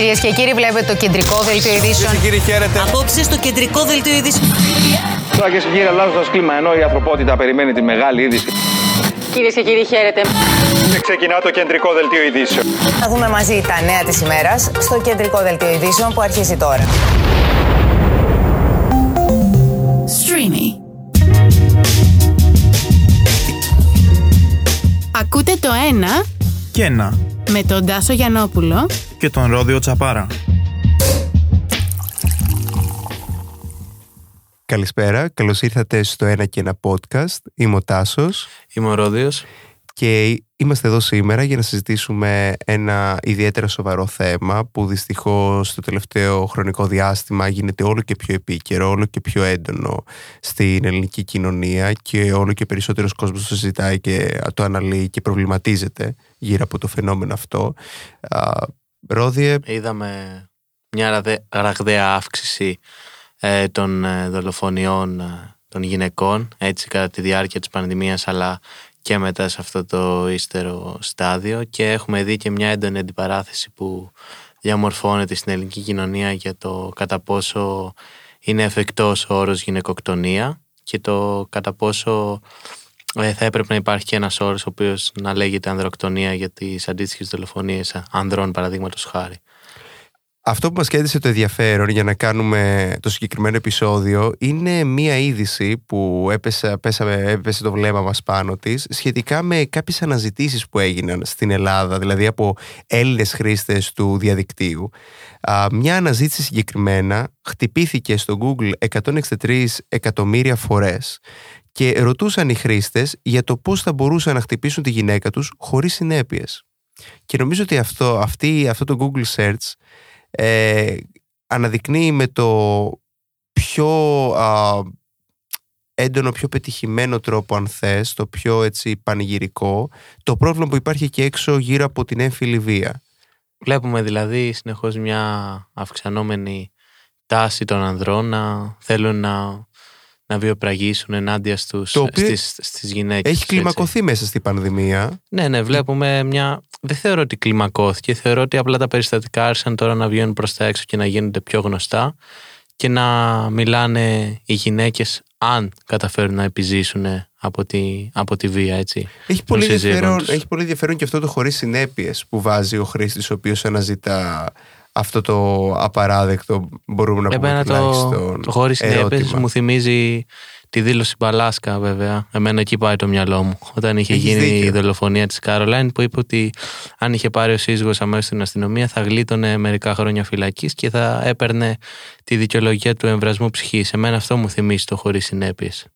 Κυρίες και κύριοι, βλέπετε το κεντρικό δελτίο ειδήσεων. Κυρίες και κύριοι, χαίρετε. Απόψε στο κεντρικό δελτίο ειδήσεων. Τώρα κυρίε και κύριοι, αλλάζοντας κλίμα, ενώ η ανθρωπότητα περιμένει τη μεγάλη είδηση. Κυρίες και κύριοι, χαίρετε. Και ξεκινά το κεντρικό δελτίο ειδήσεων. Θα δούμε μαζί τα νέα της ημέρας στο κεντρικό δελτίο ειδήσεων που αρχίζει τώρα. Streamy. Ακούτε το ένα και ένα με τον Τάσο Γιαννόπουλο και τον Ρόδιο Τσαπάρα. Καλησπέρα, καλώς ήρθατε στο ένα και ένα podcast. Είμαι ο Τάσος Είμαι ο Ρόδιος. και είμαστε εδώ σήμερα για να συζητήσουμε ένα ιδιαίτερα σοβαρό θέμα που δυστυχώς στο τελευταίο χρονικό διάστημα γίνεται όλο και πιο επίκαιρο, όλο και πιο έντονο στην ελληνική κοινωνία και όλο και περισσότερος κόσμος το συζητάει και το αναλύει και προβληματίζεται γύρω από το φαινόμενο αυτό. Α, Ρόδιε, Είδαμε μια ραδε- ραγδαία αύξηση ε, των ε, δολοφονιών ε, των γυναικών έτσι κατά τη διάρκεια της πανδημίας αλλά και μετά σε αυτό το ύστερο στάδιο και έχουμε δει και μια έντονη αντιπαράθεση που διαμορφώνεται στην ελληνική κοινωνία για το κατά πόσο είναι εφικτός ο όρος γυναικοκτονία και το κατά πόσο ε, θα έπρεπε να υπάρχει και ένας όρος ο οποίος να λέγεται ανδροκτονία για τις αντίστοιχες δολοφονίες ανδρών παραδείγματος χάρη. Αυτό που μας κέντρισε το ενδιαφέρον για να κάνουμε το συγκεκριμένο επεισόδιο είναι μία είδηση που έπεσε, πέσαμε, έπεσε το βλέμμα μας πάνω της σχετικά με κάποιες αναζητήσεις που έγιναν στην Ελλάδα, δηλαδή από Έλληνες χρήστες του διαδικτύου. Α, μια αναζήτηση συγκεκριμένα χτυπήθηκε στο Google 163 εκατομμύρια φορές και ρωτούσαν οι χρήστες για το πώς θα μπορούσαν να χτυπήσουν τη γυναίκα τους χωρίς συνέπειες. Και νομίζω ότι αυτό, αυτή, αυτό το Google Search ε, αναδεικνύει με το πιο α, έντονο, πιο πετυχημένο τρόπο αν θες, το πιο έτσι πανηγυρικό, το πρόβλημα που υπάρχει και έξω γύρω από την έμφυλη βία. Βλέπουμε δηλαδή συνεχώς μια αυξανόμενη τάση των ανδρών να θέλουν να, να βιοπραγήσουν ενάντια στους, Το οποίο στις, στις γυναίκες. Έχει έτσι. κλιμακωθεί μέσα στην πανδημία. Ναι, ναι, βλέπουμε μια... Δεν θεωρώ ότι κλιμακώθηκε, θεωρώ ότι απλά τα περιστατικά άρχισαν τώρα να βγαίνουν προς τα έξω και να γίνονται πιο γνωστά και να μιλάνε οι γυναίκες αν καταφέρουν να επιζήσουν από τη, από τη βία, έτσι. Έχει πολύ, των σύζυγων ενδιαφέρον, τους. έχει πολύ ενδιαφέρον και αυτό το χωρίς συνέπειες που βάζει ο χρήστης ο οποίος αναζητά αυτό το απαράδεκτο μπορούμε να πούμε Εμένα το, τουλάχιστον το χωρίς συνέπειες ερώτημα. μου θυμίζει τη δήλωση Μπαλάσκα βέβαια. Εμένα εκεί πάει το μυαλό μου. Όταν είχε Έχεις γίνει δίκιο. η δολοφονία της Κάρολάιν που είπε ότι αν είχε πάρει ο σύζυγος αμέσως στην αστυνομία θα γλίτωνε μερικά χρόνια φυλακής και θα έπαιρνε τη δικαιολογία του εμβρασμού ψυχής. Εμένα αυτό μου θυμίζει το χωρίς συνέπειες.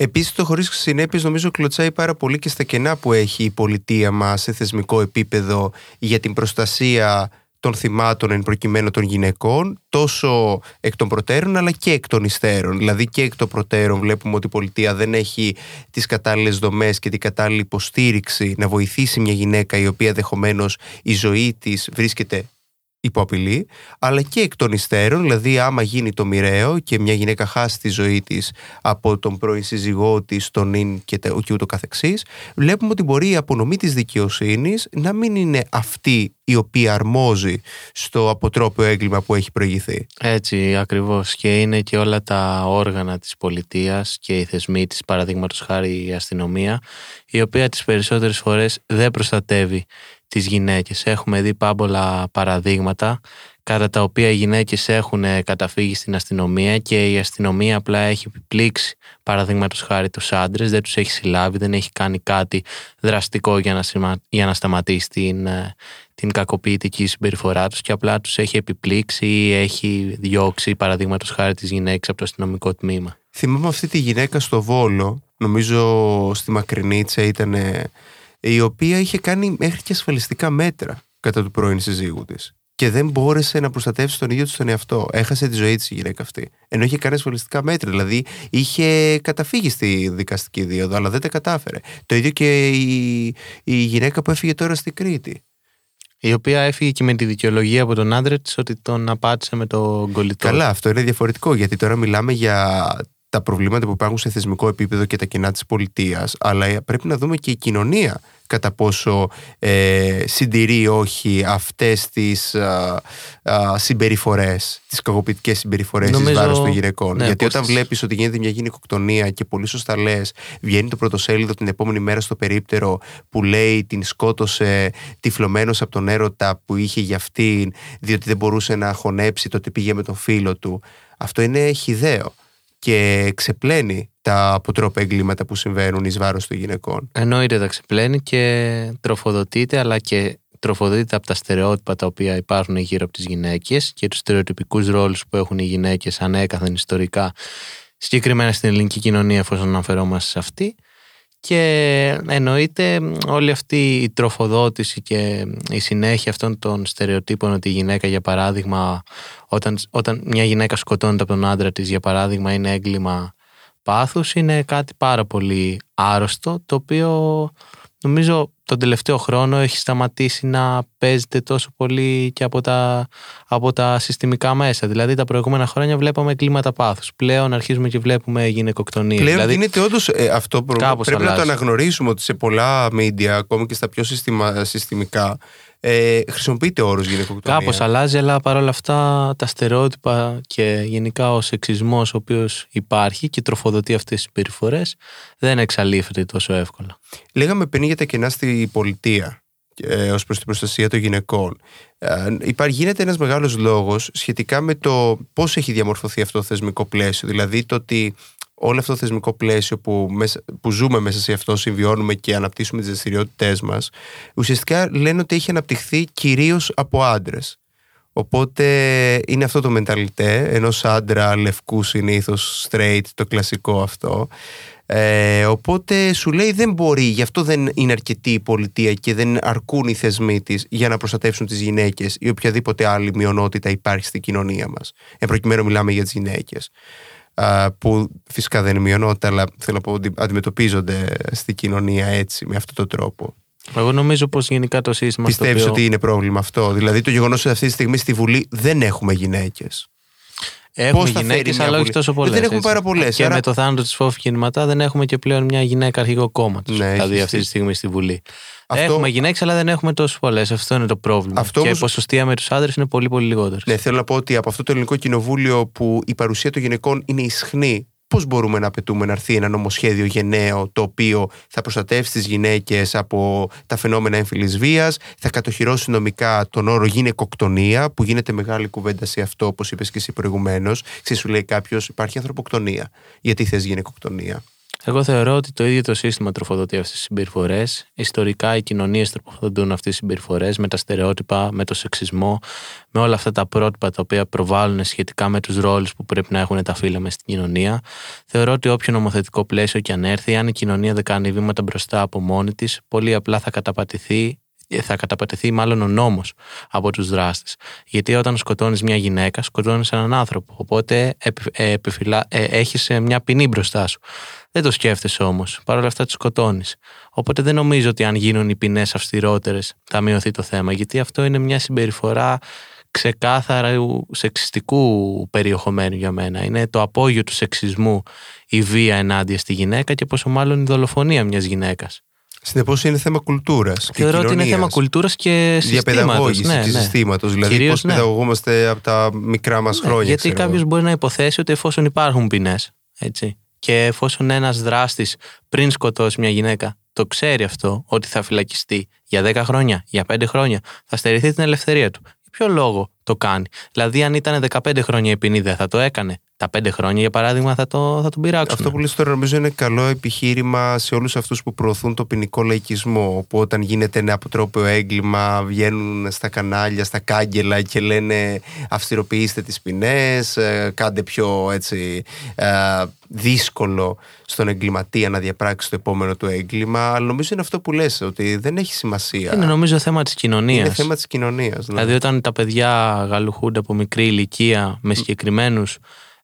Επίσης το χωρίς συνέπειες νομίζω κλωτσάει πάρα πολύ και στα κενά που έχει η πολιτεία μας σε θεσμικό επίπεδο για την προστασία των θυμάτων εν προκειμένου των γυναικών τόσο εκ των προτέρων αλλά και εκ των υστέρων. Δηλαδή και εκ των προτέρων βλέπουμε ότι η πολιτεία δεν έχει τις κατάλληλες δομές και την κατάλληλη υποστήριξη να βοηθήσει μια γυναίκα η οποία δεχομένως η ζωή της βρίσκεται υπό απειλή, αλλά και εκ των υστέρων, δηλαδή άμα γίνει το μοιραίο και μια γυναίκα χάσει τη ζωή της από τον πρώην σύζυγό της, τον ίν και, τε- και ούτω καθεξής, βλέπουμε ότι μπορεί η απονομή της δικαιοσύνης να μην είναι αυτή η οποία αρμόζει στο αποτρόπαιο έγκλημα που έχει προηγηθεί. Έτσι ακριβώς και είναι και όλα τα όργανα της πολιτείας και οι θεσμοί της παραδείγματος χάρη η αστυνομία η οποία τις περισσότερες φορές δεν προστατεύει τις γυναίκες. Έχουμε δει πάμπολα παραδείγματα κατά τα οποία οι γυναίκες έχουν ε, καταφύγει στην αστυνομία και η αστυνομία απλά έχει επιπλήξει παραδείγματος χάρη τους άντρες, δεν τους έχει συλλάβει, δεν έχει κάνει κάτι δραστικό για να, σημα- για να σταματήσει την, ε, την κακοποιητική συμπεριφορά τους και απλά τους έχει επιπλήξει ή έχει διώξει παραδείγματος χάρη τις γυναίκες από το αστυνομικό τμήμα. Θυμάμαι αυτή τη γυναίκα στο Βόλο, νομίζω στη Μακρινίτσα ήταν, η οποία είχε κάνει μέχρι και ασφαλιστικά μέτρα κατά του πρώην σύζυγου της. Και δεν μπόρεσε να προστατεύσει τον ίδιο της τον εαυτό. Έχασε τη ζωή της η γυναίκα αυτή. Ενώ είχε κάνει ασφαλιστικά μέτρα. Δηλαδή είχε καταφύγει στη δικαστική δίωδο, αλλά δεν τα κατάφερε. Το ίδιο και η, η γυναίκα που έφυγε τώρα στη Κρήτη. Η οποία έφυγε και με τη δικαιολογία από τον άντρα της ότι τον απάτησε με τον κολλητό. Καλά, αυτό είναι διαφορετικό γιατί τώρα μιλάμε για τα τα προβλήματα που υπάρχουν σε θεσμικό επίπεδο και τα κενά της πολιτείας αλλά πρέπει να δούμε και η κοινωνία κατά πόσο ε, συντηρεί όχι αυτές τις α, α, συμπεριφορές, τις κακοποιητικές συμπεριφορές Νομίζω- εις βάρος των γυναικών. ναι, Γιατί πως όταν τις- βλέπεις ότι γίνεται μια γυναικοκτονία και πολύ σωστά λες, βγαίνει το πρωτοσέλιδο την επόμενη μέρα στο περίπτερο που λέει την σκότωσε τυφλωμένος από τον έρωτα που είχε για αυτήν διότι δεν μπορούσε να χωνέψει το ότι πήγε με τον φίλο του. Αυτό είναι χιδαίο και ξεπλένει τα αποτρόπα εγκλήματα που συμβαίνουν εις βάρος των γυναικών. Εννοείται τα ξεπλένει και τροφοδοτείται, αλλά και τροφοδοτείται από τα στερεότυπα τα οποία υπάρχουν γύρω από τις γυναίκες και τους στερεοτυπικούς ρόλους που έχουν οι γυναίκες ανέκαθεν ιστορικά, συγκεκριμένα στην ελληνική κοινωνία εφόσον αναφερόμαστε σε αυτή. Και εννοείται μ, όλη αυτή η τροφοδότηση και η συνέχεια αυτών των στερεοτύπων ότι η γυναίκα για παράδειγμα όταν, όταν μια γυναίκα σκοτώνεται από τον άντρα της για παράδειγμα είναι έγκλημα πάθους είναι κάτι πάρα πολύ άρρωστο το οποίο νομίζω τον τελευταίο χρόνο έχει σταματήσει να παίζεται τόσο πολύ και από τα, από τα συστημικά μέσα. Δηλαδή τα προηγούμενα χρόνια βλέπαμε εγκλήματα πάθους. Πλέον αρχίζουμε και βλέπουμε γυναικοκτονίες. Πλέον δηλαδή, γίνεται όντως αυτό που Κάπως πρέπει να το αλλάζει. αναγνωρίσουμε ότι σε πολλά media, ακόμη και στα πιο συστημα, συστημικά, ε, χρησιμοποιείται ο όρος γυναικοκτονία. Κάπως αλλάζει, αλλά παρόλα αυτά τα στερεότυπα και γενικά ο σεξισμός ο οποίος υπάρχει και τροφοδοτεί αυτές τις συμπεριφορές δεν εξαλείφεται τόσο εύκολα. Λέγαμε πριν για τα κενά στη πολιτεία ε, ως προς την προστασία των γυναικών. Ε, υπάρχει, γίνεται ένας μεγάλος λόγος σχετικά με το πώς έχει διαμορφωθεί αυτό το θεσμικό πλαίσιο. Δηλαδή το ότι όλο αυτό το θεσμικό πλαίσιο που, μέσα, που ζούμε μέσα σε αυτό, συμβιώνουμε και αναπτύσσουμε τις δραστηριότητε μας, ουσιαστικά λένε ότι έχει αναπτυχθεί κυρίως από άντρες. Οπότε είναι αυτό το μενταλιτέ ενός άντρα λευκού συνήθως straight, το κλασικό αυτό. Ε, οπότε σου λέει δεν μπορεί, γι' αυτό δεν είναι αρκετή η πολιτεία και δεν αρκούν οι θεσμοί της για να προστατεύσουν τις γυναίκες ή οποιαδήποτε άλλη μειονότητα υπάρχει στην κοινωνία μας. Εν προκειμένου μιλάμε για τις γυναίκες. Που φυσικά δεν είναι μειονότητα, αλλά θέλω να πω ότι αντιμετωπίζονται στην κοινωνία έτσι, με αυτόν τον τρόπο. Εγώ νομίζω πως γενικά το σύστημα στο Πιστεύεις οποίο... ότι είναι πρόβλημα αυτό; Δηλαδή το γεγονός ότι αυτή τη στιγμή στη Βουλή δεν έχουμε γυναίκες. Έχουμε Πώς θα φέρει γυναίκε, μια αλλά όχι Βουλή. τόσο πολλές. Δεν έχουμε πάρα πολλές, Και άρα- με το θάνατο της Φόφη Κινηματά δεν έχουμε και πλέον μια γυναίκα αρχηγό κόμματος. Ναι, δηλαδή έχει- αυτή τη στιγμή στη Βουλή. Αυτό- Έχουμε γυναίκες, αλλά δεν έχουμε τόσο πολλές. Αυτό είναι το πρόβλημα. Αυτό και όμως- η ποσοστία με τους άντρες είναι πολύ πολύ λιγότερες. Ναι, θέλω να πω ότι από αυτό το ελληνικό κοινοβούλιο που η παρουσία των γυναικών είναι ισχνή, πώς μπορούμε να απαιτούμε να έρθει ένα νομοσχέδιο γενναίο το οποίο θα προστατεύσει τις γυναίκες από τα φαινόμενα έμφυλης βίας, θα κατοχυρώσει νομικά τον όρο γυναικοκτονία, που γίνεται μεγάλη κουβέντα σε αυτό, όπως είπες και εσύ προηγουμένως. Ξέρεις, σου λέει κάποιος, υπάρχει ανθρωποκτονία. Γιατί θες γυναικοκτονία; Εγώ θεωρώ ότι το ίδιο το σύστημα τροφοδοτεί αυτές τις συμπεριφορές. Ιστορικά οι κοινωνίες τροφοδοτούν αυτές τις συμπεριφορές με τα στερεότυπα, με το σεξισμό, με όλα αυτά τα πρότυπα τα οποία προβάλλουν σχετικά με τους ρόλους που πρέπει να έχουν τα φύλλα μες στην κοινωνία. Θεωρώ ότι όποιο νομοθετικό πλαίσιο και αν έρθει, αν η κοινωνία δεν κάνει βήματα μπροστά από μόνη της, πολύ απλά θα καταπατηθεί θα καταπατηθεί μάλλον ο νόμος από τους δράστες. Γιατί όταν σκοτώνεις μια γυναίκα, σκοτώνεις έναν άνθρωπο. Οπότε έχεις μια ποινή μπροστά σου. Δεν το σκέφτεσαι όμως. Παρ' όλα αυτά τη σκοτώνεις. Οπότε δεν νομίζω ότι αν γίνουν οι ποινές αυστηρότερες θα μειωθεί το θέμα. Γιατί αυτό είναι μια συμπεριφορά ξεκάθαρα σεξιστικού περιεχομένου για μένα. Είναι το απόγειο του σεξισμού η βία ενάντια στη γυναίκα και πόσο μάλλον η δολοφονία μιας γυναίκας. Συνεπώ είναι θέμα κουλτούρας. Θεωρώ ότι είναι θέμα κουλτούρας και συστήματος. Διαπαιδαγώγηση Ναι, και ναι. συστήματος. Δηλαδή, Κυρίως, πώς ναι. παιδαγωγούμαστε από τα μικρά μας Ναι, χρόνια. γιατί ξέρω εγώ. κάποιος μπορεί να υποθέσει ότι εφόσον υπάρχουν ποινές, έτσι, και εφόσον ένας δράστης πριν σκοτώσει μια γυναίκα το ξέρει αυτό, ότι θα φυλακιστεί για 10 χρόνια, για 5 χρόνια, θα στερηθεί την ελευθερία του. Για ποιο λόγο το κάνει; Δηλαδή, αν ήταν 15 χρόνια η ποινή, δεν θα το έκανε. Τα 5 χρόνια, για παράδειγμα, θα, το, θα τον πειράξουν. Αυτό που λες τώρα νομίζω είναι καλό επιχείρημα σε όλους αυτούς που προωθούν το ποινικό λαϊκισμό που όταν γίνεται ένα αποτρόπαιο έγκλημα βγαίνουν στα κανάλια, στα κάγκελα και λένε αυστηροποιήστε τις ποινές, ε, κάντε πιο έτσι ε, δύσκολο στον εγκληματία να διαπράξει το επόμενο του έγκλημα αλλά νομίζω είναι αυτό που λες ότι δεν έχει σημασία. Είναι νομίζω θέμα της κοινωνίας. Είναι θέμα της κοινωνίας. ναι. Δηλαδή, όταν τα παιδιά γαλουχούνται από μικρή ηλικία με συγκεκριμένους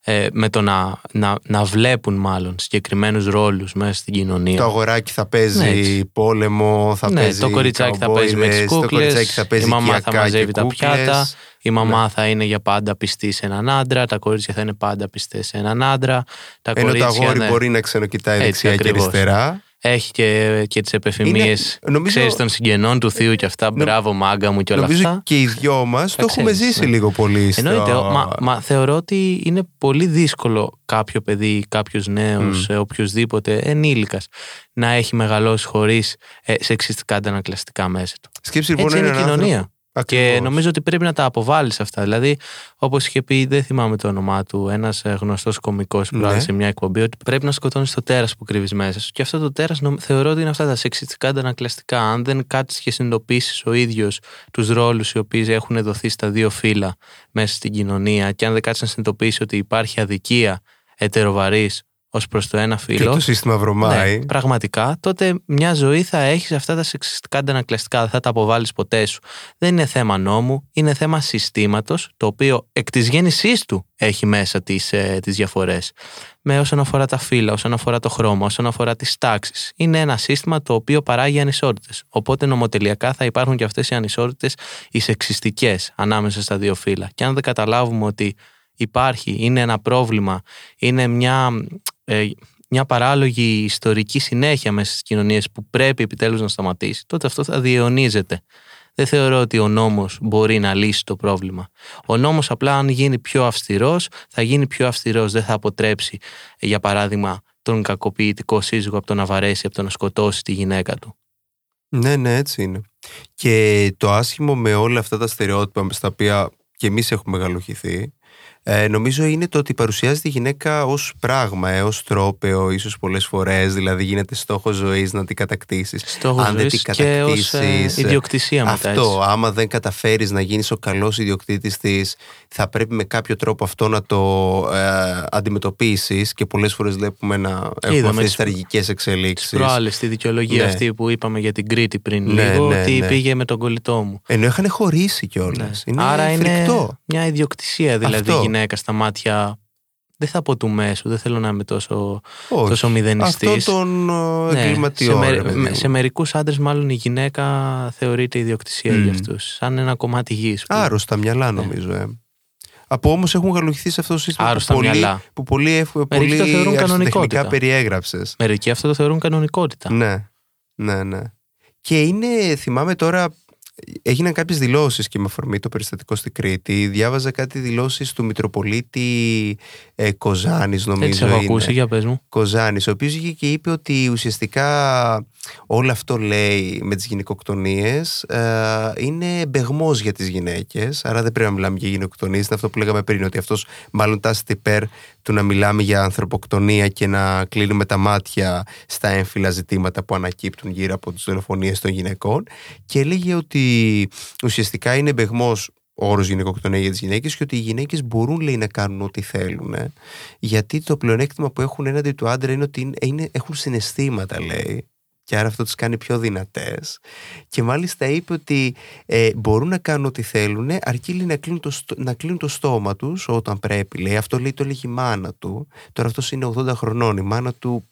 ε, με το να, να, να βλέπουν μάλλον συγκεκριμένους ρόλους μέσα στην κοινωνία. Το αγοράκι θα παίζει Ναι, έτσι. πόλεμο, θα ναι, παίζει το κοριτσάκι θα παίζει με τις καουμπόιδες, το κούκλες, κοριτσάκι θα παίζει η μαμά θα οικιακά μαζεύει και τα κούκλες. πιάτα, η μαμά Ναι. θα είναι για πάντα πιστή σε έναν άντρα, τα κορίτσια θα είναι πάντα πιστές σε έναν άντρα. Τα Ενώ το κορίτσια, αγόρι ναι, μπορεί να ξενοκοιτάει Έτσι δεξιά και ακριβώς. αριστερά. Έχει και, και τις επεφημίες, Είναι- νομίζω- ξέρεις, των συγγενών του θείου και αυτά, μπράβο μάγκα μου και όλα Νομίζω αυτά. και οι δυο μας το έχουμε ξέρεις, ζήσει ναι. λίγο πολύ. στο- Εννοείται. Μα, μα θεωρώ ότι είναι πολύ δύσκολο κάποιο παιδί, κάποιο νέο, mm. οποιοδήποτε ενήλικας να έχει μεγαλώσει χωρίς ε, σεξιστικά αντανακλαστικά μέσα του. Σκέψη λοιπόν Έτσι είναι η έναν κοινωνία. Άνθρωπο- Και Ακριβώς. νομίζω ότι πρέπει να τα αποβάλεις αυτά. Δηλαδή, όπως είχε πει, δεν θυμάμαι το όνομά του, ένας γνωστός κωμικός που Ναι. ναι. σε μια εκπομπή, ότι πρέπει να σκοτώνεις το τέρας που κρύβεις μέσα σου. Και αυτό το τέρας θεωρώ ότι είναι αυτά τα σεξιστικά αντανακλαστικά. Αν δεν κάτσεις και συνειδητοποιήσεις ο ίδιος τους ρόλους οι οποίοι έχουν δοθεί στα δύο φύλλα μέσα στην κοινωνία, και αν δεν κάτσεις να συνειδητοποιήσεις ότι υπάρχει αδικία ετεροβαρής ως προς το ένα Και φύλλο. το σύστημα βρωμάει. Ναι, πραγματικά, τότε μια ζωή θα έχεις αυτά τα σεξιστικά αντανακλαστικά, δεν θα τα αποβάλεις ποτέ σου. Δεν είναι θέμα νόμου, είναι θέμα συστήματος, το οποίο εκ της γέννησής του έχει μέσα τις ε, τις διαφορές. Με όσον αφορά τα φύλλα, όσον αφορά το χρώμα, όσον αφορά τις τάξεις. Είναι ένα σύστημα το οποίο παράγει ανισότητες. Οπότε νομοτελειακά θα υπάρχουν και αυτές οι ανισότητες, οι σεξιστικές ανάμεσα στα δύο φύλλα. Και αν δεν καταλάβουμε ότι υπάρχει, είναι ένα πρόβλημα, είναι μια, ε, μια παράλογη ιστορική συνέχεια μέσα στις κοινωνίες που πρέπει επιτέλους να σταματήσει, τότε αυτό θα διαιωνίζεται. Δεν θεωρώ ότι ο νόμος μπορεί να λύσει το πρόβλημα. Ο νόμος απλά αν γίνει πιο αυστηρός, θα γίνει πιο αυστηρός, δεν θα αποτρέψει, ε, για παράδειγμα, τον κακοποιητικό σύζυγο από το να βαρέσει, από το να σκοτώσει τη γυναίκα του. Ναι, ναι, έτσι είναι. Και το άσχημο με όλα αυτά τα στερεότυπα στα οποία και εμείς έχουμε μεγαλοχηθεί, ε, νομίζω είναι το ότι παρουσιάζεται η γυναίκα ως πράγμα, ε, ως τρόπεο, ίσως πολλές φορές, δηλαδή γίνεται στόχος ζωής να την κατακτήσεις. Στόχος Αν δεν ζωής την και ως ε, κατακτήσεις, ε, ιδιοκτησία μετά. Αυτό, έτσι. άμα δεν καταφέρεις να γίνεις ο καλός ιδιοκτήτης της, θα πρέπει με κάποιο τρόπο αυτό να το ε, αντιμετωπίσεις και πολλές φορές βλέπουμε να έχουμε είδαμε αυτές τις τις- τραγικές εξελίξεις. Προάλλες στη δικαιολογία Ναι. αυτή που είπαμε για την Κρήτη πριν Ναι, λίγο, ναι, ότι ναι. πήγε με τον κολλητό μου. Ενώ είχαν χωρίσει κιόλας. Ναι. Είναι Άρα είναι φρικτό. μια ιδιοκτησία δηλαδή Αυτό. Η γυναίκα στα μάτια. Δεν θα πω του μέσου, δεν θέλω να είμαι τόσο, Όχι. τόσο μηδενιστής. Αυτό των ε, Ναι, εγκληματιών. σε, ρε με- παιδί με- μου. σε μερικούς άντρες μάλλον η γυναίκα θεωρείται ιδιοκτησία Μμμ. για αυτούς. Σαν ένα κομμάτι γης. που- Άρρωστα μυαλά νομίζω. Ε. Από όμως έχουν γαλουχηθεί σε αυτό το σύστημα Άρρωστα που πολύ, μυαλά. που πολύ, εφ- Μερικοί πολύ το θεωρούν αριστοτεχνικά κανονικότητα. περιέγραψες. Μερικοί αυτό το θεωρούν κανονικότητα. Ναι, ναι, ναι. Και είναι, θυμάμαι τώρα, έγιναν κάποιες δηλώσεις και με αφορμή το περιστατικό στην Κρήτη. Διάβαζα κάτι δηλώσεις του Μητροπολίτη ε, Κοζάνης Δεν τις νομίζω έχω είναι. ακούσει, για πες μου. Κοζάνης, ο οποίος βγήκε και είπε ότι ουσιαστικά όλο αυτό λέει με τις γυναικοκτονίες ε, είναι μπεγμός για τις γυναίκες, άρα δεν πρέπει να μιλάμε για γυναικοκτονίες, είναι αυτό που λέγαμε πριν, ότι αυτός μάλλον τάσεται υπέρ του να μιλάμε για ανθρωποκτονία και να κλείνουμε τα μάτια στα έμφυλα ζητήματα που ανακύπτουν γύρω από τις δολοφονίες των γυναικών. Και έλεγε ότι ουσιαστικά είναι μπεγμός ο όρος γυναικοκτονία για τις γυναίκες και ότι οι γυναίκες μπορούν λέει να κάνουν ό,τι θέλουν ε, γιατί το πλεονέκτημα που έχουν έναντι του άντρα είναι ότι είναι, είναι- έχουν συναισθήματα λέει και άρα αυτό τις κάνει πιο δυνατές. Και μάλιστα είπε ότι ε, μπορούν να κάνουν ό,τι θέλουν αρκεί λέει, να, κλείνουν το, στο- να κλείνουν το στόμα τους όταν πρέπει λέει. αυτό λέει το έλεγε η μάνα του. Τώρα αυτός είναι 80 χρονών. Η μάνα του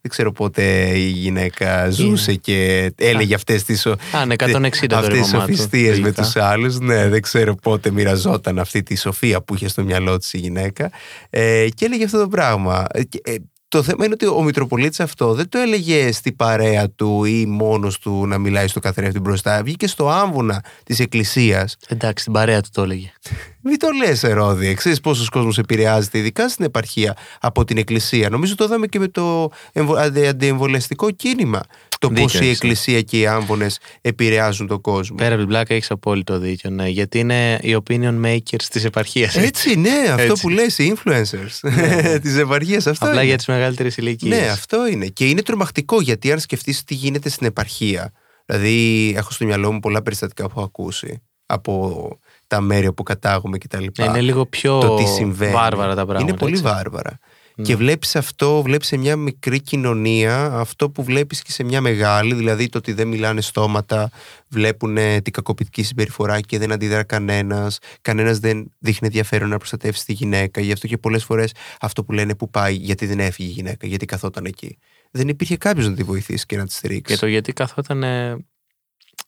δεν ξέρω πότε η γυναίκα ζούσε και έλεγε αυτές τις, ο- Α, είναι 160 το αυτές τις ρημωμά του, σοφιστίες με λογικά. τους άλλους. Ναι δεν ξέρω πότε μοιραζόταν αυτή τη σοφία που είχε στο μυαλό της η γυναίκα. Ε, και έλεγε αυτό το πράγμα. Ε, και, ε, το θέμα είναι ότι ο Μητροπολίτης αυτό δεν το έλεγε στη παρέα του ή μόνος του να μιλάει στο καθρέφτη μπροστά. Βγήκε στο άμβουνα της εκκλησίας. Εντάξει, την παρέα του το έλεγε. Μην το λες Ερώδη, ξέρεις πόσος κόσμος επηρεάζεται ειδικά στην επαρχία από την εκκλησία. Νομίζω το είδαμε και με το εμβο- αντι- αντιεμβολιαστικό κίνημα. Το Δίκιο πώς η έχεις, ναι. εκκλησία και οι άμβονες επηρεάζουν τον κόσμο. Πέρα από την πλάκα έχεις απόλυτο δίκιο, ναι, γιατί είναι οι opinion makers της επαρχίας. Έτσι, ναι, αυτό Έτσι. που λες, οι influencers της επαρχίας. Αυτό Απλά είναι. για τις μεγαλύτερες ηλικίες. Ναι, αυτό είναι. Και είναι τρομακτικό γιατί αν σκεφτείς τι γίνεται στην επαρχία. Δηλαδή, έχω στο μυαλό μου πολλά περιστατικά που έχω ακούσει από τα μέρη όπου κατάγομαι κτλ. Ναι, είναι λίγο πιο το τι συμβαίνει. βάρβαρα τα πράγματα. Είναι πολύ έτσι. βάρβαρα. Και βλέπεις αυτό, βλέπεις σε μια μικρή κοινωνία αυτό που βλέπεις και σε μια μεγάλη, δηλαδή το ότι δεν μιλάνε στόματα, βλέπουν την κακοποιητική συμπεριφορά και δεν αντιδρά κανένας, κανένας δεν δείχνει ενδιαφέρον να προστατεύσει τη γυναίκα. Γι' αυτό και πολλές φορές αυτό που λένε που πάει, γιατί δεν έφυγε η γυναίκα, γιατί καθόταν εκεί. Δεν υπήρχε κάποιος να τη βοηθήσει και να της στηρίξει. Και το γιατί καθόταν. ε,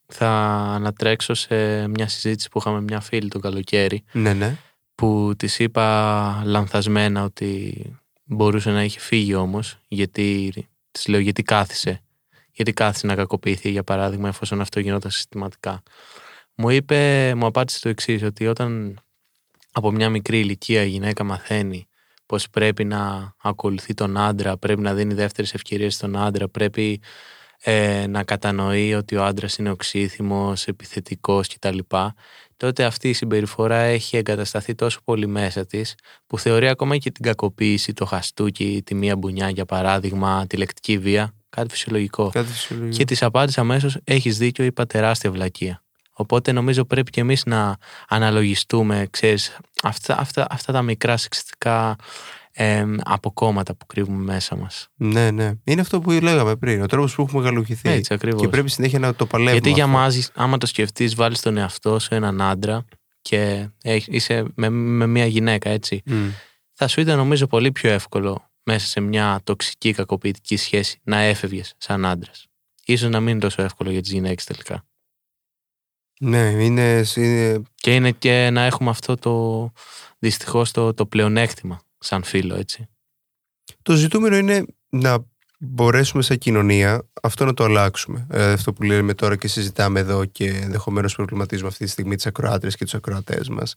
Θα ανατρέξω σε μια συζήτηση που είχαμε μια φίλη το καλοκαίρι Ναι, ναι. που της είπα λανθασμένα ότι μπορούσε να είχε φύγει όμως γιατί της λέω γιατί κάθισε γιατί κάθισε να κακοποιηθεί για παράδειγμα εφόσον αυτό γινόταν συστηματικά μου είπε, μου απάντησε το εξής ότι όταν από μια μικρή ηλικία η γυναίκα μαθαίνει πως πρέπει να ακολουθεί τον άντρα, πρέπει να δίνει δεύτερες ευκαιρίες στον άντρα, πρέπει ε, να κατανοεί ότι ο άντρας είναι οξύθυμος, επιθετικός κτλ. Τότε αυτή η συμπεριφορά έχει εγκατασταθεί τόσο πολύ μέσα της που θεωρεί ακόμα και την κακοποίηση, το χαστούκι, τη μία μπουνιά για παράδειγμα, τη λεκτική βία, κάτι φυσιολογικό. Κάτι φυσιολογικό. Και της απάντησα αμέσως: Έχεις δίκιο, είπα τεράστια βλακεία. Οπότε νομίζω πρέπει και εμείς να αναλογιστούμε, ξέρεις, αυτά, αυτά, αυτά τα μικρά σεξιστικά ε, αποκόμματα που κρύβουμε μέσα μας. Ναι, ναι. Είναι αυτό που λέγαμε πριν. Ο τρόπος που έχουμε γαλουχηθεί. Έτσι ακριβώς. Και πρέπει συνέχεια να το παλεύουμε. Γιατί για αυτό. μας, άμα το σκεφτείς, βάλεις τον εαυτό σου έναν άντρα και έχ- είσαι με, με μια γυναίκα, έτσι. Μμ. Θα σου ήταν νομίζω πολύ πιο εύκολο μέσα σε μια τοξική κακοποιητική σχέση να έφευγες σαν άντρας. Ίσως να μην είναι τόσο εύκολο για τις γυναίκες τελικά. Ναι, είναι, είναι Και είναι και να έχουμε αυτό το δυστυχώς το, το πλεονέκτημα σαν φίλο, έτσι. Το ζητούμενο είναι να μπορέσουμε σαν κοινωνία αυτό να το αλλάξουμε. Ε, αυτό που λέμε τώρα και συζητάμε εδώ και ενδεχομένως προβληματίζουμε αυτή τη στιγμή τις ακροάτρε και τους ακροατές μας.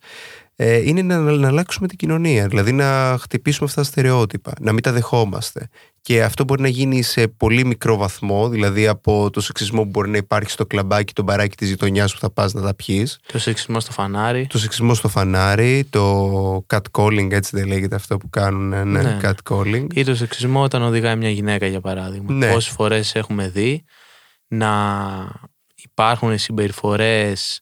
Ε, είναι να, να αλλάξουμε την κοινωνία. Δηλαδή να χτυπήσουμε αυτά τα στερεότυπα, να μην τα δεχόμαστε. Και αυτό μπορεί να γίνει σε πολύ μικρό βαθμό, δηλαδή από το σεξισμό που μπορεί να υπάρχει στο κλαμπάκι, το μπαράκι της γειτονιάς που θα πας να τα πιεις. Το σεξισμό στο φανάρι. Το σεξισμό στο φανάρι, το catcalling, έτσι δεν λέγεται αυτό που κάνουν, ε, ναι, Ναι. catcalling. Ή το σεξισμό όταν οδηγάει μια γυναίκα, για παράδειγμα. Ναι. Πόσες φορές έχουμε δει να υπάρχουν συμπεριφορές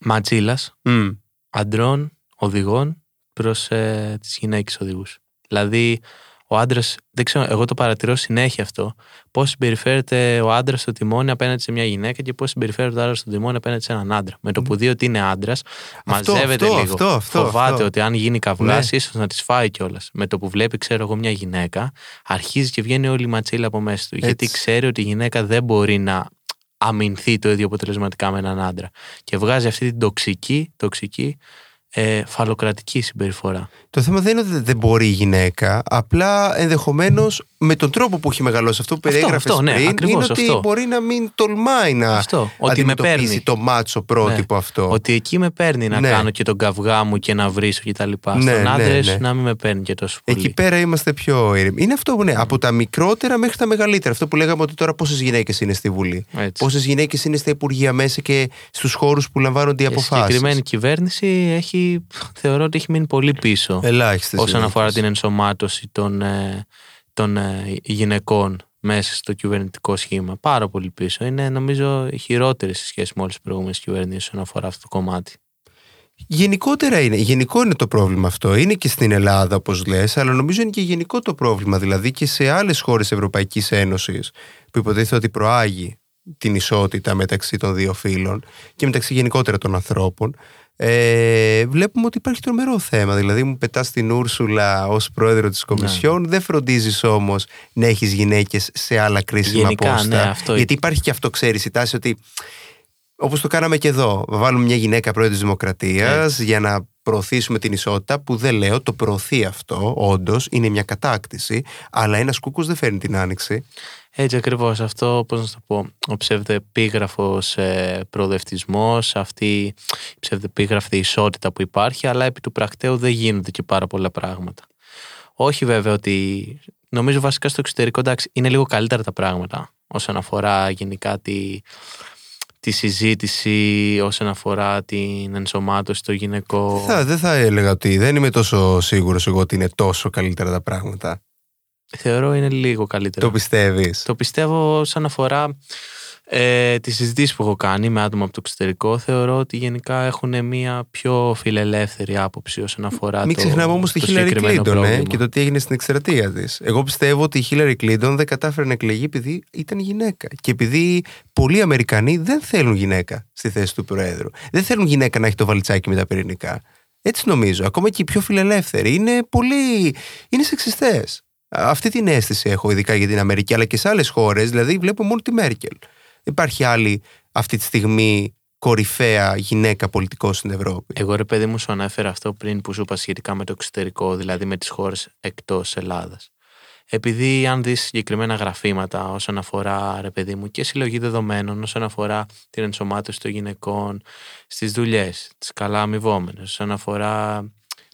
ματσίλας Μμ. αντρών οδηγών προς ε, τις γυναίκες οδηγούς. Δηλαδή, ο άντρας, δεν ξέρω, εγώ το παρατηρώ συνέχεια αυτό. Πώς συμπεριφέρεται ο άντρας στο τιμόνι απέναντι σε μια γυναίκα και πώς συμπεριφέρεται ο άντρα στο τιμόνι απέναντι σε έναν άντρα. Με το που δει ότι είναι άντρας, μαζεύεται αυτό, λίγο. αυτό, αυτό, Φοβάται αυτό. ότι αν γίνει καυγά, Ναι. ίσως να της φάει κιόλας. Με το που βλέπει, ξέρω εγώ, μια γυναίκα, αρχίζει και βγαίνει όλη η ματσίλα από μέσα του. Γιατί Έτσι. ξέρει ότι η γυναίκα δεν μπορεί να αμυνθεί το ίδιο αποτελεσματικά με έναν άντρα. Και βγάζει αυτή την τοξική, τοξική ε, φαλοκρατική συμπεριφορά. Το θέμα δεν είναι ότι δεν μπορεί η γυναίκα, απλά ενδεχομένως με τον τρόπο που έχει μεγαλώσει αυτό που Αυτό, περιέγραφες αυτό, ναι, πριν, ακριβώς είναι ότι αυτό. μπορεί να μην τολμάει να Αυτό, ότι με αντιμετωπίσει παίρνει. το μάτσο πρότυπο Ναι. αυτό. Ότι εκεί με παίρνει να Ναι. κάνω και τον καυγά μου και να βρίσω και τα λοιπά. Ναι, Στον ναι, άντρα ναι. ίσως να μην με παίρνει και τόσο πολύ. Εκεί πέρα είμαστε πιο ήρεμοι. Είναι αυτό που ναι, από τα μικρότερα μέχρι τα μεγαλύτερα. Αυτό που λέγαμε ότι τώρα πόσες γυναίκες είναι στη Βουλή. Έτσι. Πόσες γυναίκες είναι στα Υπουργεία μέσα και στους χώρους που λαμβάνονται οι Η αποφάσεις. συγκεκριμένη κυβέρνηση έχει, θεωρώ ότι έχει μείνει πολύ πίσω Ελάχιστες. όσον αφορά την ενσωμάτωση των, ε, των ε, γυναικών μέσα στο κυβερνητικό σχήμα. Πάρα πολύ πίσω. Είναι νομίζω χειρότερη σε σχέση με όλες τις προηγούμενες κυβερνήσεις όσον αφορά αυτό το κομμάτι. Γενικότερα είναι. Γενικό είναι το πρόβλημα αυτό. Είναι και στην Ελλάδα, όπως λες, αλλά νομίζω είναι και γενικό το πρόβλημα. Δηλαδή και σε άλλες χώρες Ευρωπαϊκής Ένωσης, που υποτίθεται ότι προάγει την ισότητα μεταξύ των δύο φύλων και μεταξύ γενικότερα των ανθρώπων, ε, βλέπουμε ότι υπάρχει τρομερό θέμα. Δηλαδή, μου πετάς την Ούρσουλα ως πρόεδρο της Κομισιόν, δεν φροντίζεις όμως να έχεις γυναίκες σε άλλα κρίσιμα Γενικά, πόστα. ναι, αυτό γιατί υπάρχει και αυτό, ξέρεις, η τάση ότι όπως το κάναμε και εδώ. Βάλουμε μια γυναίκα πρόεδρος της Δημοκρατίας για να προωθήσουμε την ισότητα που δεν λέω, το προωθεί αυτό, όντως, είναι μια κατάκτηση, αλλά ένας κούκος δεν φέρνει την άνοιξη. Έτσι ακριβώς. Αυτό, πώς να το πω, ο ψευδεπίγραφος ε, προοδευτισμός, αυτή η ψευδεπίγραφη ισότητα που υπάρχει, αλλά επί του πρακτέου δεν γίνονται και πάρα πολλά πράγματα. Όχι βέβαια ότι. Νομίζω βασικά στο εξωτερικό εντάξει, είναι λίγο καλύτερα τα πράγματα όσον αφορά γενικά τη, τη συζήτηση, όσον αφορά την ενσωμάτωση στο γυναικό. Δεν θα, δεν θα έλεγα ότι δεν είμαι τόσο σίγουρος εγώ ότι είναι τόσο καλύτερα τα πράγματα. Θεωρώ είναι λίγο καλύτερα. Το πιστεύεις; Το πιστεύω σαν αφορά Ε, τις συζητήσεις που έχω κάνει με άτομα από το εξωτερικό θεωρώ ότι γενικά έχουν μια πιο φιλελεύθερη άποψη όσον αφορά Μην το ξεχνάμε όμως τη το Χίλαρη συγκεκριμένο Κλίντον ε, πρόβλημα. και το τι έγινε στην εκστρατεία της. Εγώ πιστεύω ότι η Χίλαρη Κλίντον δεν κατάφερε να εκλεγεί επειδή ήταν γυναίκα. Και επειδή πολλοί Αμερικανοί δεν θέλουν γυναίκα στη θέση του Προέδρου. Δεν θέλουν γυναίκα να έχει το βαλιτσάκι με τα πυρηνικά. Έτσι νομίζω. Ακόμα και οι πιο φιλελεύθεροι είναι πολύ. είναι σεξιστές. Αυτή την αίσθηση έχω, ειδικά για την Αμερική, αλλά και σε άλλες χώρες. Δηλαδή, βλέπω μόνο τη Μέρκελ. Δεν υπάρχει άλλη αυτή τη στιγμή κορυφαία γυναίκα πολιτικός στην Ευρώπη; Εγώ ρε παιδί μου σου ανέφερα αυτό πριν που σου είπα σχετικά με το εξωτερικό, δηλαδή με τις χώρες εκτός Ελλάδας. Επειδή αν δεις συγκεκριμένα γραφήματα όσον αφορά ρε παιδί μου και συλλογή δεδομένων, όσον αφορά την ενσωμάτωση των γυναικών στις δουλειές, τις καλά αμοιβόμενες, όσον αφορά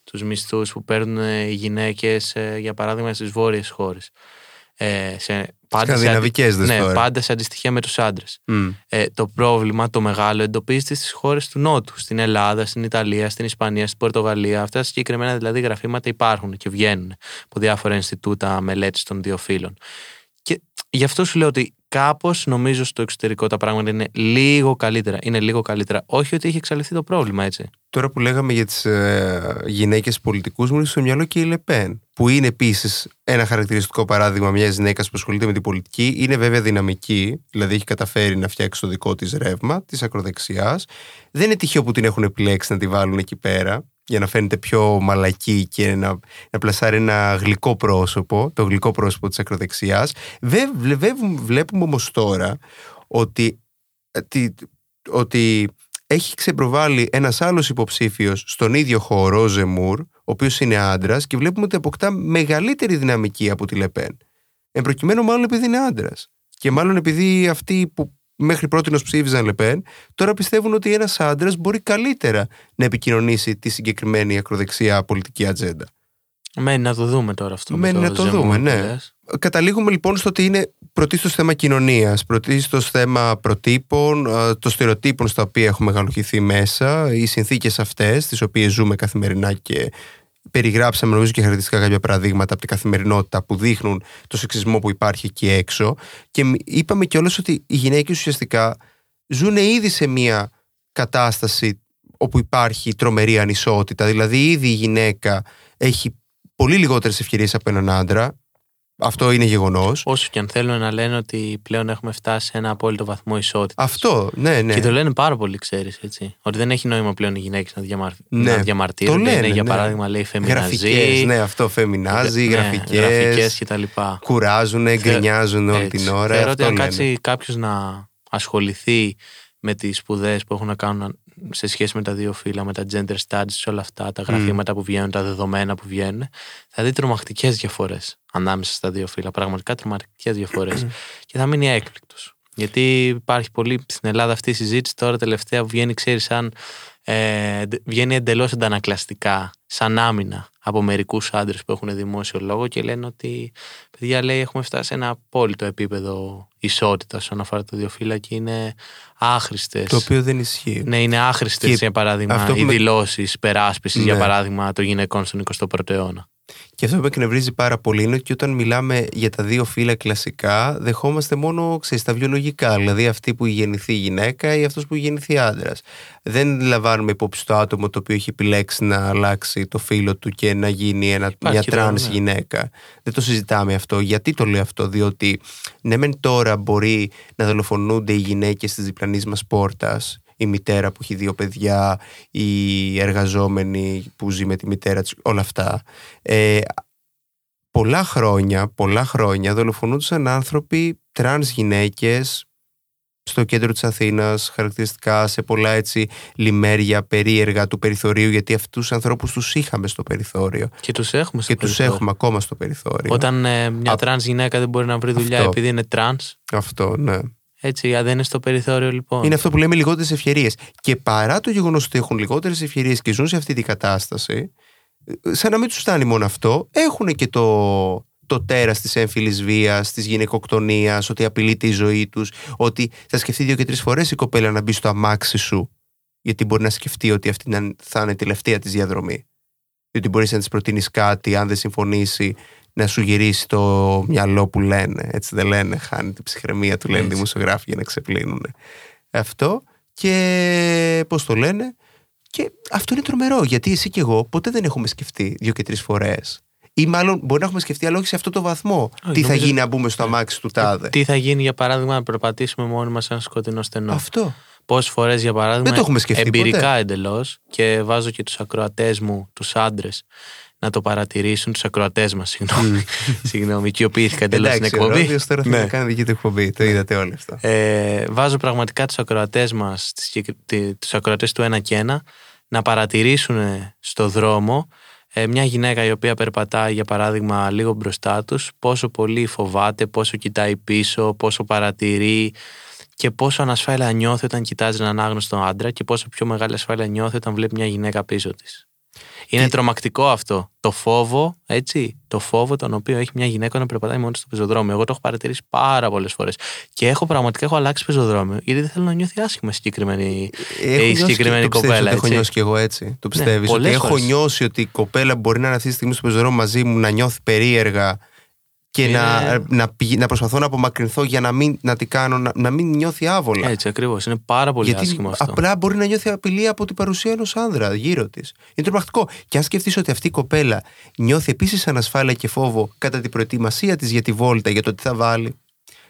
τους μισθούς που παίρνουν ε, οι γυναίκες ε, για παράδειγμα στις βόρειες χώρες. Ε, σε, πάντα, σε, αντι- Σκανδιναβικές δες ναι, τώρα. πάντα σε αντιστοιχεία με τους άντρες Μμ. ε, το πρόβλημα, το μεγάλο, εντοπίζεται στις χώρες του Νότου. Στην Ελλάδα, στην Ιταλία, στην Ισπανία, στην Πορτογαλία. Αυτά τα συγκεκριμένα δηλαδή γραφήματα υπάρχουν και βγαίνουν από διάφορα Ινστιτούτα μελέτης των δύο φύλων. Και γι' αυτό σου λέω ότι κάπως νομίζω στο εξωτερικό τα πράγματα είναι λίγο καλύτερα. Είναι λίγο καλύτερα. Όχι ότι έχει εξαλειφθεί το πρόβλημα, έτσι. Τώρα που λέγαμε για τις ε, γυναίκες πολιτικούς, μου ήρθε στο μυαλό και η Λεπέν. Που είναι επίσης ένα χαρακτηριστικό παράδειγμα μιας γυναίκας που ασχολείται με την πολιτική. Είναι βέβαια δυναμική, δηλαδή έχει καταφέρει να φτιάξει το δικό της ρεύμα της ακροδεξιάς. Δεν είναι τυχαίο που την έχουν επιλέξει να τη βάλουν εκεί πέρα για να φαίνεται πιο μαλακή και να, να πλασάρει ένα γλυκό πρόσωπο, το γλυκό πρόσωπο της ακροδεξιάς. Βε- βλέπουμε, βλέπουμε όμως τώρα ότι, ότι, ότι έχει ξεπροβάλει ένας άλλος υποψήφιος στον ίδιο χώρο, ο Ζεμούρ, ο οποίος είναι άντρας και βλέπουμε ότι αποκτά μεγαλύτερη δυναμική από τη Λεπέν. Εν προκειμένου μάλλον επειδή είναι άντρας. Και μάλλον επειδή αυτοί που μέχρι πρώτη ψήφιζαν Λεπέν, τώρα πιστεύουν ότι ένας άντρας μπορεί καλύτερα να επικοινωνήσει τη συγκεκριμένη ακροδεξιά πολιτική ατζέντα. Μένει να το δούμε τώρα αυτό. με Μένει να το Ζεμούρ δούμε, που ναι. λες. Καταλήγουμε λοιπόν στο ότι είναι πρωτίστως θέμα κοινωνίας, πρωτίστως θέμα προτύπων, ε, των στερεοτύπων στα οποία έχουμε μεγαλοχηθεί μέσα, οι συνθήκες αυτές τις οποίες ζούμε καθημερινά και περιγράψαμε νομίζω και χαρακτηριστικά κάποια παραδείγματα από την καθημερινότητα που δείχνουν το σεξισμό που υπάρχει εκεί έξω. Και μ- είπαμε κιόλας ότι οι γυναίκες ουσιαστικά ζουν ήδη σε μια κατάσταση όπου υπάρχει τρομερή ανισότητα, δηλαδή ήδη η γυναίκα έχει πολύ λιγότερες ευκαιρίες από έναν άντρα αυτό είναι γεγονός Όσο και αν θέλουν να λένε ότι πλέον έχουμε φτάσει σε ένα απόλυτο βαθμό ισότητας. Αυτό, ναι, ναι. Και το λένε πάρα πολύ, ξέρεις. Ότι δεν έχει νόημα πλέον οι γυναίκες να, διαμαρ... Ναι. να διαμαρτύρονται. Το λένε, είναι, για ναι. παράδειγμα, λέει Γραφικές, φεμιναζή. ναι, αυτό φεμινάζει, ναι, γραφικές, γραφικές κτλ. κουράζουν, γκρινιάζουν όλη Έτσι. την ώρα. Θεωρώ αυτό ότι αν λένε. κάτσει κάποιος να ασχοληθεί με τις σπουδές που έχουν να κάνουν σε σχέση με τα δύο φύλλα, με τα gender studies, όλα αυτά, τα γραφήματα που βγαίνουν, τα δεδομένα που βγαίνουν, θα δει τρομακτικές διαφορές ανάμεσα στα δύο φύλλα. Πραγματικά τρομακτικές διαφορές. και θα μείνει έκπληκτο. Γιατί υπάρχει πολύ στην Ελλάδα αυτή η συζήτηση τώρα τελευταία που βγαίνει, ξέρεις, σαν. Ε, ντε- βγαίνει εντελώς αντανακλαστικά, σαν άμυνα από μερικούς άντρες που έχουν δημόσιο λόγο και λένε ότι παιδιά λέει έχουμε φτάσει σε ένα απόλυτο επίπεδο ισότητας όσον αφορά τα δύο φύλλα και είναι άχρηστες. Το οποίο δεν ισχύει. Ναι, είναι άχρηστες Και για παράδειγμα αυτό που οι με- δηλώσεις υπεράσπισης για Ναι. παράδειγμα των γυναικών στον 21ο αιώνα. Και αυτό που με εκνευρίζει πάρα πολύ είναι ότι όταν μιλάμε για τα δύο φύλα κλασικά, δεχόμαστε μόνο ξέρεις, τα βιολογικά. Δηλαδή αυτή που γεννηθεί γυναίκα ή αυτός που γεννηθεί άντρας. Δεν λαμβάνουμε υπόψη το άτομο το οποίο έχει επιλέξει να αλλάξει το φύλο του και να γίνει ένα, Υπάρχει μια και τρανς το, ναι. γυναίκα. Δεν το συζητάμε αυτό. Γιατί το λέω αυτό, Διότι ναι, μεν τώρα μπορεί να δολοφονούνται οι γυναίκες της διπλανής μας πόρτας η μητέρα που έχει δύο παιδιά, η εργαζόμενη που ζει με τη μητέρα της, όλα αυτά. Ε, πολλά χρόνια, πολλά χρόνια δολοφονούνταν άνθρωποι, τρανς γυναίκες, στο κέντρο της Αθήνας, χαρακτηριστικά σε πολλά έτσι λημέρια περίεργα του περιθωρίου, γιατί αυτούς τους ανθρώπους τους είχαμε στο περιθώριο Και τους έχουμε στο και τους περιθώριο. έχουμε ακόμα στο περιθώριο. Όταν ε, μια Α- τρανς γυναίκα δεν μπορεί να βρει δουλειά Αυτό. επειδή είναι τρανς, Αυτό, ναι. Έτσι, αν δεν είναι στο περιθώριο λοιπόν. Είναι αυτό που λέμε λιγότερες ευκαιρίες. Και παρά το γεγονός ότι έχουν λιγότερες ευκαιρίες και ζουν σε αυτή την κατάσταση, ε, σαν να μην τους φτάνει μόνο αυτό, έχουν και το, το τέρας της έμφυλης βίας, της γυναικοκτονίας, ότι απειλείται η ζωή τους, ότι θα σκεφτεί δύο και τρεις φορές η κοπέλα να μπει στο αμάξι σου, γιατί μπορεί να σκεφτεί ότι αυτή να- θα είναι η τελευταία της διαδρομή. Διότι μπορείς να της προτείνεις κάτι, αν δεν συμφωνήσει, να σου γυρίσει το μυαλό που λένε. Έτσι δεν λένε, χάνει την ψυχραιμία του, λένε οι Έτσι. δημοσιογράφοι για να ξεπλύνουν. Αυτό και πώς το λένε. Και αυτό είναι τρομερό, γιατί εσύ και εγώ ποτέ δεν έχουμε σκεφτεί δύο και τρεις φορές. Ή μάλλον μπορεί να έχουμε σκεφτεί, αλλά όχι σε αυτό το βαθμό. τι θα νομίζω- γίνει να μπούμε στο αμάξι του τάδε. Τι θα γίνει, για παράδειγμα, να περπατήσουμε μόνοι μας σε ένα σκοτεινό στενό. Αυτό. Πόσες φορές, για παράδειγμα, Δεν το έχουμε σκεφτεί εμπειρικά ποτέ. εντελώς και βάζω και τους ακροατές μου, τους άντρες, να το παρατηρήσουν, τους ακροατές μας, συγγνώμη. συγγνώμη, οικειοποιήθηκα εντελώ στην Εντάξει, ο εκπομπή. Ρόδιος τώρα θέλει Ναι. να κάνει δική του εκπομπή. Το είδατε όλοι αυτό. Ε, βάζω πραγματικά τους ακροατές μας, τις συγκεκρι- τη- τους ακροατές του ένα και ένα, να παρατηρήσουν στο δρόμο ε, μια γυναίκα η οποία περπατάει για παράδειγμα λίγο μπροστά τους, πόσο πολύ φοβάται, πόσο κοιτάει πίσω, πόσο παρατηρεί και πόσο ανασφάλεια νιώθει όταν κοιτάζει έναν άγνωστο άντρα και πόσο πιο μεγάλη ασφάλεια νιώθει όταν βλέπει μια γυναίκα πίσω της. Είναι Τι- τρομακτικό αυτό. Το φόβο, έτσι. Το φόβο τον οποίο έχει μια γυναίκα να περπατάει μόνο στο πεζοδρόμιο. Εγώ το έχω παρατηρήσει πάρα πολλές φορές. Και έχω πραγματικά έχω αλλάξει πεζοδρόμιο. Γιατί δεν θέλω να νιώθει άσχημα η συγκεκριμένη, Έχω η νιώσει συγκεκριμένη και- το πιστεύεις κοπέλα. ότι Έχω έτσι. νιώσει κι εγώ έτσι. Το πιστεύεις. ότι πολλές έχω φορές. νιώσει ότι η κοπέλα μπορεί να είναι αυτή τη στιγμή στο πεζοδρόμιο μαζί μου, να νιώθει περίεργα και Είναι- να, να, πηγ- να προσπαθώ να απομακρυνθώ για να μην, να, τη κάνω, να, να μην νιώθει άβολα. Έτσι ακριβώς. Είναι πάρα πολύ Γιατί άσχημο αυτό. απλά μπορεί να νιώθει απειλή από την παρουσία ενός άνδρα γύρω της. Είναι τρομακτικό. Και αν σκεφτείς ότι αυτή η κοπέλα νιώθει επίσης ανασφάλεια και φόβο κατά την προετοιμασία της για τη βόλτα, για το τι θα βάλει,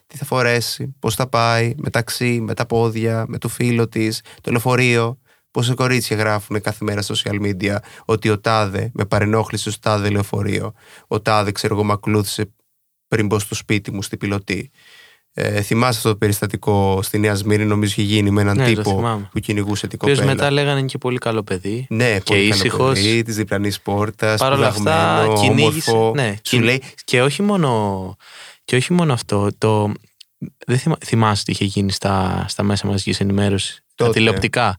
τι θα φορέσει, πώς θα πάει, με ταξί, με τα πόδια, με το φίλο της, το λεωφορείο. Πόσα κορίτσια γράφουν κάθε μέρα στα social media ότι ο Τάδε με παρενόχλησε στο Τάδε λεωφορείο. Ο Τάδε, ξέρω εγώ, με ακολούθησε πριν μπω στο σπίτι μου, στην πιλωτή. Ε, θυμάσαι αυτό το περιστατικό στη Νέα Σμύρνη, νομίζω είχε γίνει με έναν Ναι, το τύπο θυμάμαι. που κυνηγούσε την Ο οποίος κοπέλα. μετά λέγανε είναι και πολύ καλό παιδί. Ναι, και πολύ ήσυχος. ήσυχο. Της διπλανής πόρτας. Παρ' όλα αυτά κυνήγησε. όμορφο. Ναι, Σου κυνη- λέει, Και όχι μόνο, και όχι μόνο αυτό. Το, δεν θυμά, θυμάσαι τι είχε γίνει στα, στα μέσα μαζικής ενημέρωσης; Τα Τότε. τηλεοπτικά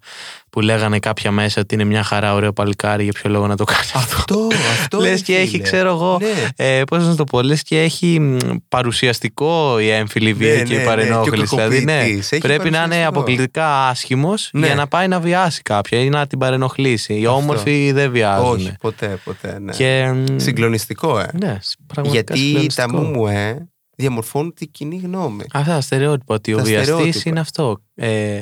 που λέγανε κάποια μέσα ότι είναι μια χαρά ωραίο παλικάρι για ποιο λόγο να το κάνεις αυτό; Αυτό, αυτό. Λες ρε και έχει, φίλε. ξέρω εγώ, Ναι. ε, πώς να το πω, λες και έχει μ, παρουσιαστικό η έμφυλη βία Ναι, και ναι, η ναι, παρενόχληση. και ο δηλαδή, ναι, κακοποιητής. Έχει πρέπει να είναι παρουσιαστικό. αποκλειτικά άσχημος Ναι. για να πάει να βιάσει κάποια ή να την παρενοχλήσει. Οι Αυτό. όμορφοι δεν βιάζουν. Όχι, ποτέ, ποτέ. Ναι. Και, μ, Συγκλονιστικό, ε. ναι, πραγματικά Γιατί τα συγκλονιστικό. μου ε διαμορφώνουν την κοινή γνώμη. Αυτά τα στερεότυπα. Ότι ο Τα βιαστής στερεότυπα. είναι αυτό. Ε,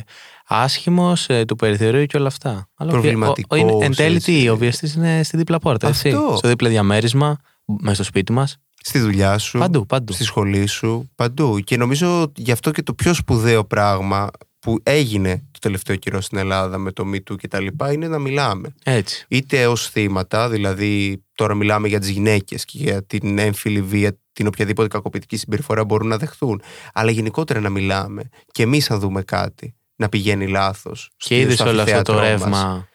Άσχημος του περιθωρίου και όλα αυτά. Αλλά ο βια- ο- ο- είναι- Προβληματικός, Εν τέλει, τι, έτσι. ο βιαστής είναι στη δίπλα πόρτα. Έτσι. Αυτό. Στο δίπλα διαμέρισμα, μέσα στο σπίτι μας. Στη δουλειά σου, Παντού, παντού. στη σχολή σου, παντού. Και νομίζω γι' αυτό και το πιο σπουδαίο πράγμα που έγινε το τελευταίο καιρό στην Ελλάδα με το MeToo και τα λοιπά είναι να μιλάμε. Έτσι. είτε ως θύματα, δηλαδή τώρα μιλάμε για τις γυναίκες και για την έμφυλη βία, την οποιαδήποτε κακοποιητική συμπεριφορά μπορούν να δεχθούν, αλλά γενικότερα να μιλάμε και εμείς αν δούμε κάτι να πηγαίνει λάθος. Και στο- είδες στο όλο αυτό το αμφιθέατρό μας. ρεύμα.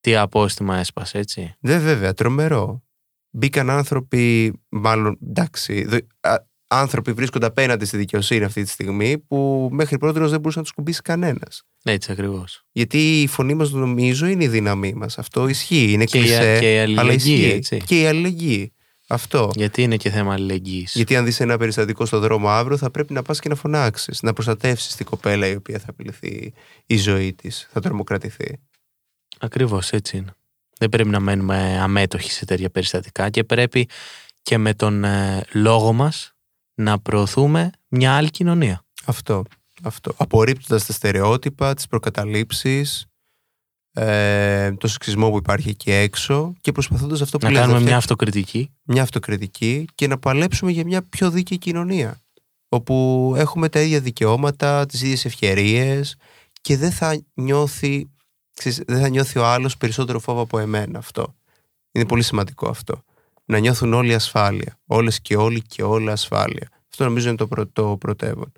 Τι απόστημα έσπασε, έτσι. Δε βέβαια, τρομερό. Μπήκαν άνθρωποι, μάλλον εντάξει, δο- α- άνθρωποι βρίσκονται απέναντι στη δικαιοσύνη αυτή τη στιγμή που μέχρι πρώτη δεν μπορούσε να τους κουμπίσει κανένας. Έτσι ακριβώς. Γιατί η φωνή μας, νομίζω, είναι η δύναμή μας. Αυτό ισχύει. Είναι Και η- κλισέ, και η αλλά αλληλεγγύη, ισχύει. έτσι. Και η αλληλεγγύη. Αυτό. Γιατί είναι και θέμα αλληλεγγύης. Γιατί αν δεις ένα περιστατικό στο δρόμο αύριο, θα πρέπει να πας και να φωνάξεις, να προστατεύσεις την κοπέλα η οποία θα απειληθεί η ζωή της, θα τρομοκρατηθεί. Ακριβώς έτσι είναι. Δεν πρέπει να μένουμε αμέτωχοι σε τέτοια περιστατικά και πρέπει και με τον ε, λόγο μας να προωθούμε μια άλλη κοινωνία. Αυτό. αυτό. Απορρίπτοντας τα στερεότυπα, τις προκαταλήψεις, ε, το σεξισμό που υπάρχει εκεί έξω και προσπαθώντας αυτό που Να λες, κάνουμε μια φτιάξουμε αυτοκριτική. μια αυτοκριτική και να παλέψουμε για μια πιο δίκαιη κοινωνία. Όπου έχουμε τα ίδια δικαιώματα, τις ίδιες ευκαιρίες και δεν θα νιώθει, ξέρεις, δεν θα νιώθει ο άλλος περισσότερο φόβο από εμένα αυτό. Είναι πολύ σημαντικό αυτό. Να νιώθουν όλοι ασφάλεια. Όλες και όλοι και όλα ασφάλεια. Αυτό νομίζω είναι το, πρω, το πρωτεύον.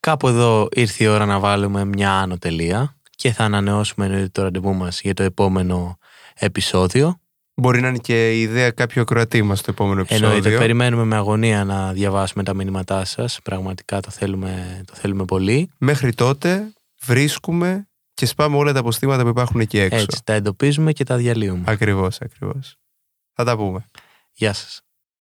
Κάπου εδώ ήρθε η ώρα να βάλουμε μια άνω τελεία και θα ανανεώσουμε εννοείται το ραντεβού μας για το επόμενο επεισόδιο. Μπορεί να είναι και η ιδέα κάποιου ακροατή μας στο επόμενο επεισόδιο. Εννοείται, περιμένουμε με αγωνία να διαβάσουμε τα μηνύματά σας. Πραγματικά το θέλουμε, το θέλουμε πολύ. Μέχρι τότε βρίσκουμε και σπάμε όλα τα αποστήματα που υπάρχουν εκεί έξω. Έτσι, τα εντοπίζουμε και τα διαλύουμε. Ακριβώς, ακριβώς. Θα τα πούμε. Yes.